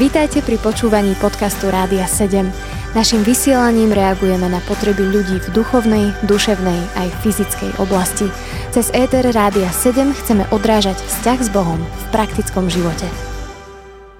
Vítajte pri počúvaní podcastu Rádia 7. Naším vysielaním reagujeme na potreby ľudí v duchovnej, duševnej aj fyzickej oblasti. Cez ETR Rádia 7 chceme odrážať vzťah s Bohom v praktickom živote.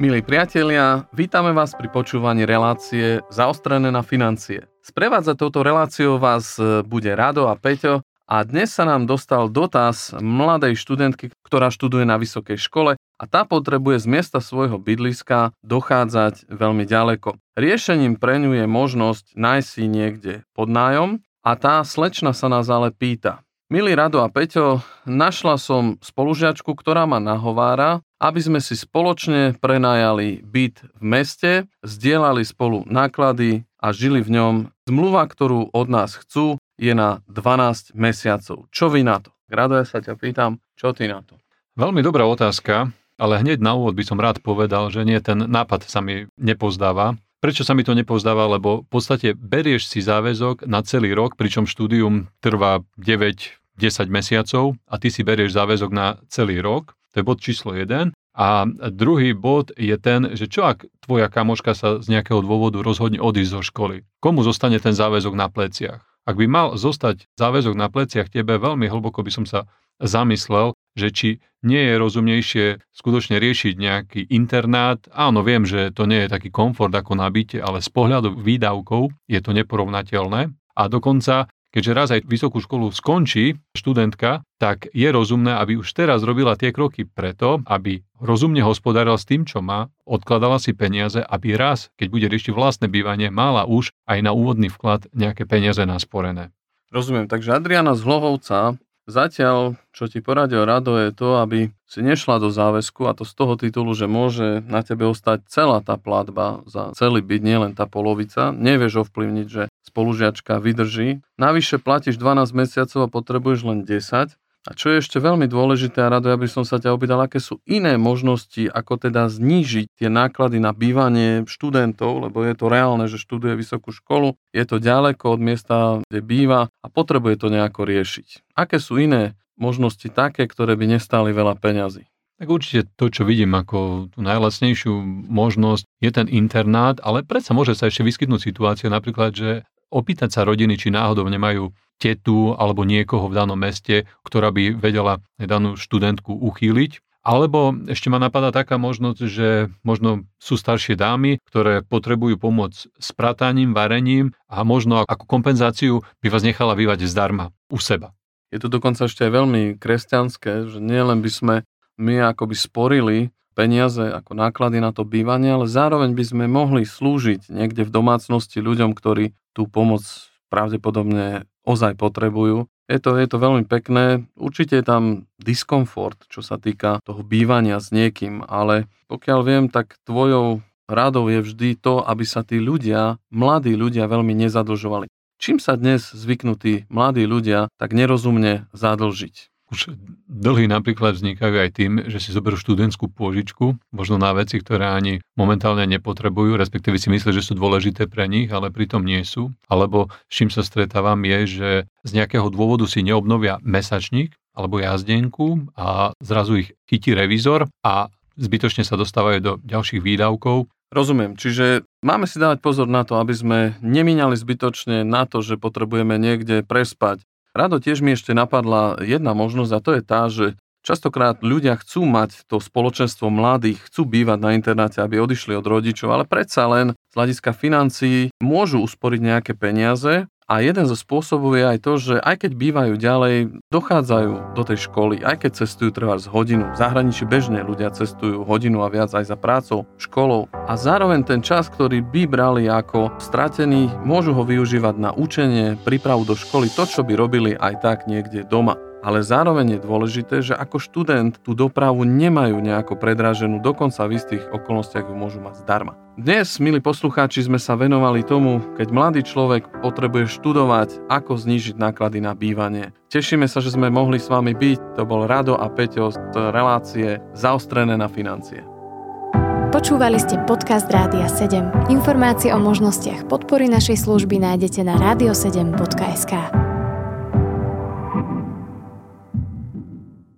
Milí priatelia, vítame vás pri počúvaní relácie Zaostrené na financie. Sprevádzať touto reláciou vás bude Rado a Peťo a dnes sa nám dostal dotaz mladej študentky, ktorá študuje na vysokej škole a tá potrebuje z miesta svojho bydliska dochádzať veľmi ďaleko. Riešením pre ňu je možnosť nájsť si niekde pod nájom a tá slečna sa nás ale pýta. Milý Rado a Peťo, našla som spolužiačku, ktorá ma nahovára, aby sme si spoločne prenajali byt v meste, zdieľali spolu náklady a žili v ňom. Zmluva, ktorú od nás chcú, je na 12 mesiacov. Čo vy na to? Grado, ja sa ťa pýtam, čo ty na to? Veľmi dobrá otázka, ale hneď na úvod by som rád povedal, že nie, ten nápad sa mi nepozdáva. Prečo sa mi to nepozdáva? Lebo v podstate berieš si záväzok na celý rok, pričom štúdium trvá 9-10 mesiacov a ty si berieš záväzok na celý rok. To je bod číslo 1. A druhý bod je ten, že čo ak tvoja kamoška sa z nejakého dôvodu rozhodne odísť zo školy? Komu zostane ten záväzok na pleciach? Ak by mal zostať záväzok na pleciach tebe, veľmi hlboko by som sa zamyslel, že či nie je rozumnejšie skutočne riešiť nejaký internát. Áno, viem, že to nie je taký komfort ako na byte, ale z pohľadu výdavkov je to neporovnateľné. A dokonca keďže raz aj vysokú školu skončí študentka, tak je rozumné, aby už teraz robila tie kroky preto, aby rozumne hospodárila s tým, čo má, odkladala si peniaze, aby raz, keď bude riešiť vlastné bývanie, mala už aj na úvodný vklad nejaké peniaze nasporené. Rozumiem, takže Adriana z Hlohovca Zatiaľ, čo ti poradil Rado, je to, aby si nešla do záväzku a to z toho titulu, že môže na tebe ostať celá tá platba za celý byt, nielen tá polovica. Nevieš ovplyvniť, že spolužiačka vydrží. Navyše platíš 12 mesiacov a potrebuješ len 10 a čo je ešte veľmi dôležité, a rado, aby som sa ťa opýtal, aké sú iné možnosti, ako teda znížiť tie náklady na bývanie študentov, lebo je to reálne, že študuje vysokú školu, je to ďaleko od miesta, kde býva a potrebuje to nejako riešiť. Aké sú iné možnosti také, ktoré by nestáli veľa peňazí? Tak určite to, čo vidím ako tú najlacnejšiu možnosť, je ten internát, ale predsa môže sa ešte vyskytnúť situácia napríklad, že opýtať sa rodiny, či náhodou nemajú tetu alebo niekoho v danom meste, ktorá by vedela danú študentku uchýliť. Alebo ešte ma napadá taká možnosť, že možno sú staršie dámy, ktoré potrebujú pomoc s prataním, varením a možno ako kompenzáciu by vás nechala bývať zdarma u seba. Je to dokonca ešte aj veľmi kresťanské, že nielen by sme my akoby sporili peniaze ako náklady na to bývanie, ale zároveň by sme mohli slúžiť niekde v domácnosti ľuďom, ktorí tú pomoc pravdepodobne ozaj potrebujú. Je to, je to veľmi pekné. Určite je tam diskomfort, čo sa týka toho bývania s niekým, ale pokiaľ viem, tak tvojou radou je vždy to, aby sa tí ľudia, mladí ľudia veľmi nezadlžovali. Čím sa dnes zvyknutí mladí ľudia tak nerozumne zadlžiť? Už dlhy napríklad vznikajú aj tým, že si zoberú študentskú pôžičku, možno na veci, ktoré ani momentálne nepotrebujú, respektíve si myslia, že sú dôležité pre nich, ale pritom nie sú. Alebo s čím sa stretávam je, že z nejakého dôvodu si neobnovia mesačník alebo jazdenku a zrazu ich chytí revízor a zbytočne sa dostávajú do ďalších výdavkov, Rozumiem, čiže máme si dávať pozor na to, aby sme nemínali zbytočne na to, že potrebujeme niekde prespať, Rado tiež mi ešte napadla jedna možnosť a to je tá, že častokrát ľudia chcú mať to spoločenstvo mladých, chcú bývať na internáte, aby odišli od rodičov, ale predsa len z hľadiska financií môžu usporiť nejaké peniaze a jeden zo spôsobov je aj to, že aj keď bývajú ďalej, dochádzajú do tej školy, aj keď cestujú treba z hodinu. V zahraničí bežne ľudia cestujú hodinu a viac aj za prácou, školou. A zároveň ten čas, ktorý by brali ako stratený, môžu ho využívať na učenie, prípravu do školy, to, čo by robili aj tak niekde doma ale zároveň je dôležité, že ako študent tú dopravu nemajú nejako predraženú, dokonca v istých okolnostiach ju môžu mať zdarma. Dnes, milí poslucháči, sme sa venovali tomu, keď mladý človek potrebuje študovať, ako znížiť náklady na bývanie. Tešíme sa, že sme mohli s vami byť. To bol Rado a Peťo z relácie Zaostrené na financie. Počúvali ste podcast Rádia 7. Informácie o možnostiach podpory našej služby nájdete na radio7.sk.